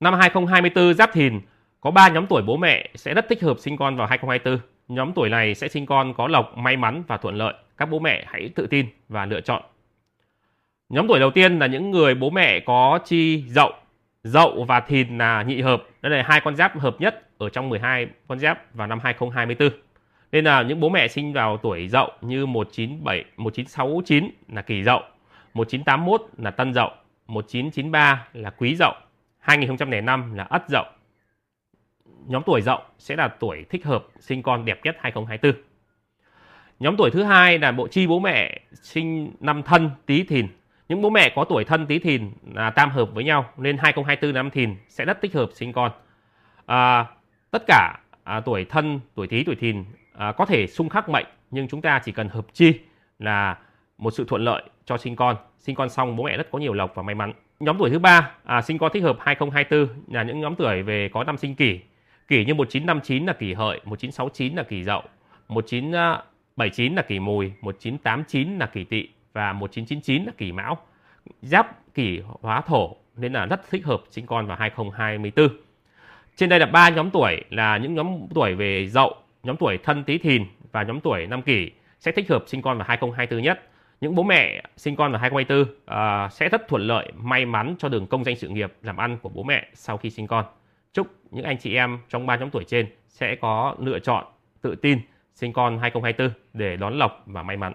Năm 2024 Giáp Thìn có 3 nhóm tuổi bố mẹ sẽ rất thích hợp sinh con vào 2024. Nhóm tuổi này sẽ sinh con có lộc, may mắn và thuận lợi. Các bố mẹ hãy tự tin và lựa chọn. Nhóm tuổi đầu tiên là những người bố mẹ có chi dậu. Dậu và thìn là nhị hợp. Đây là hai con giáp hợp nhất ở trong 12 con giáp vào năm 2024. Nên là những bố mẹ sinh vào tuổi dậu như 197, 1969 là kỷ dậu, 1981 là tân dậu, 1993 là quý dậu, 2005 là ất dậu. Nhóm tuổi dậu sẽ là tuổi thích hợp sinh con đẹp nhất 2024. Nhóm tuổi thứ hai là bộ chi bố mẹ sinh năm thân tý thìn. Những bố mẹ có tuổi thân tý thìn là tam hợp với nhau nên 2024 năm thìn sẽ rất thích hợp sinh con. À, tất cả à, tuổi thân, tuổi tý, tuổi thìn à, có thể xung khắc mệnh nhưng chúng ta chỉ cần hợp chi là một sự thuận lợi cho sinh con. Sinh con xong bố mẹ rất có nhiều lộc và may mắn. Nhóm tuổi thứ ba à, sinh con thích hợp 2024 là những nhóm tuổi về có năm sinh kỷ. Kỷ như 1959 là kỷ hợi, 1969 là kỷ dậu, 1979 là kỷ mùi, 1989 là kỷ tỵ và 1999 là kỷ mão. Giáp kỷ hóa thổ nên là rất thích hợp sinh con vào 2024. Trên đây là ba nhóm tuổi là những nhóm tuổi về dậu, nhóm tuổi thân tý thìn và nhóm tuổi năm kỷ sẽ thích hợp sinh con vào 2024 nhất. Những bố mẹ sinh con vào 2024 uh, sẽ rất thuận lợi, may mắn cho đường công danh sự nghiệp làm ăn của bố mẹ sau khi sinh con. Chúc những anh chị em trong ba nhóm tuổi trên sẽ có lựa chọn tự tin sinh con 2024 để đón lộc và may mắn.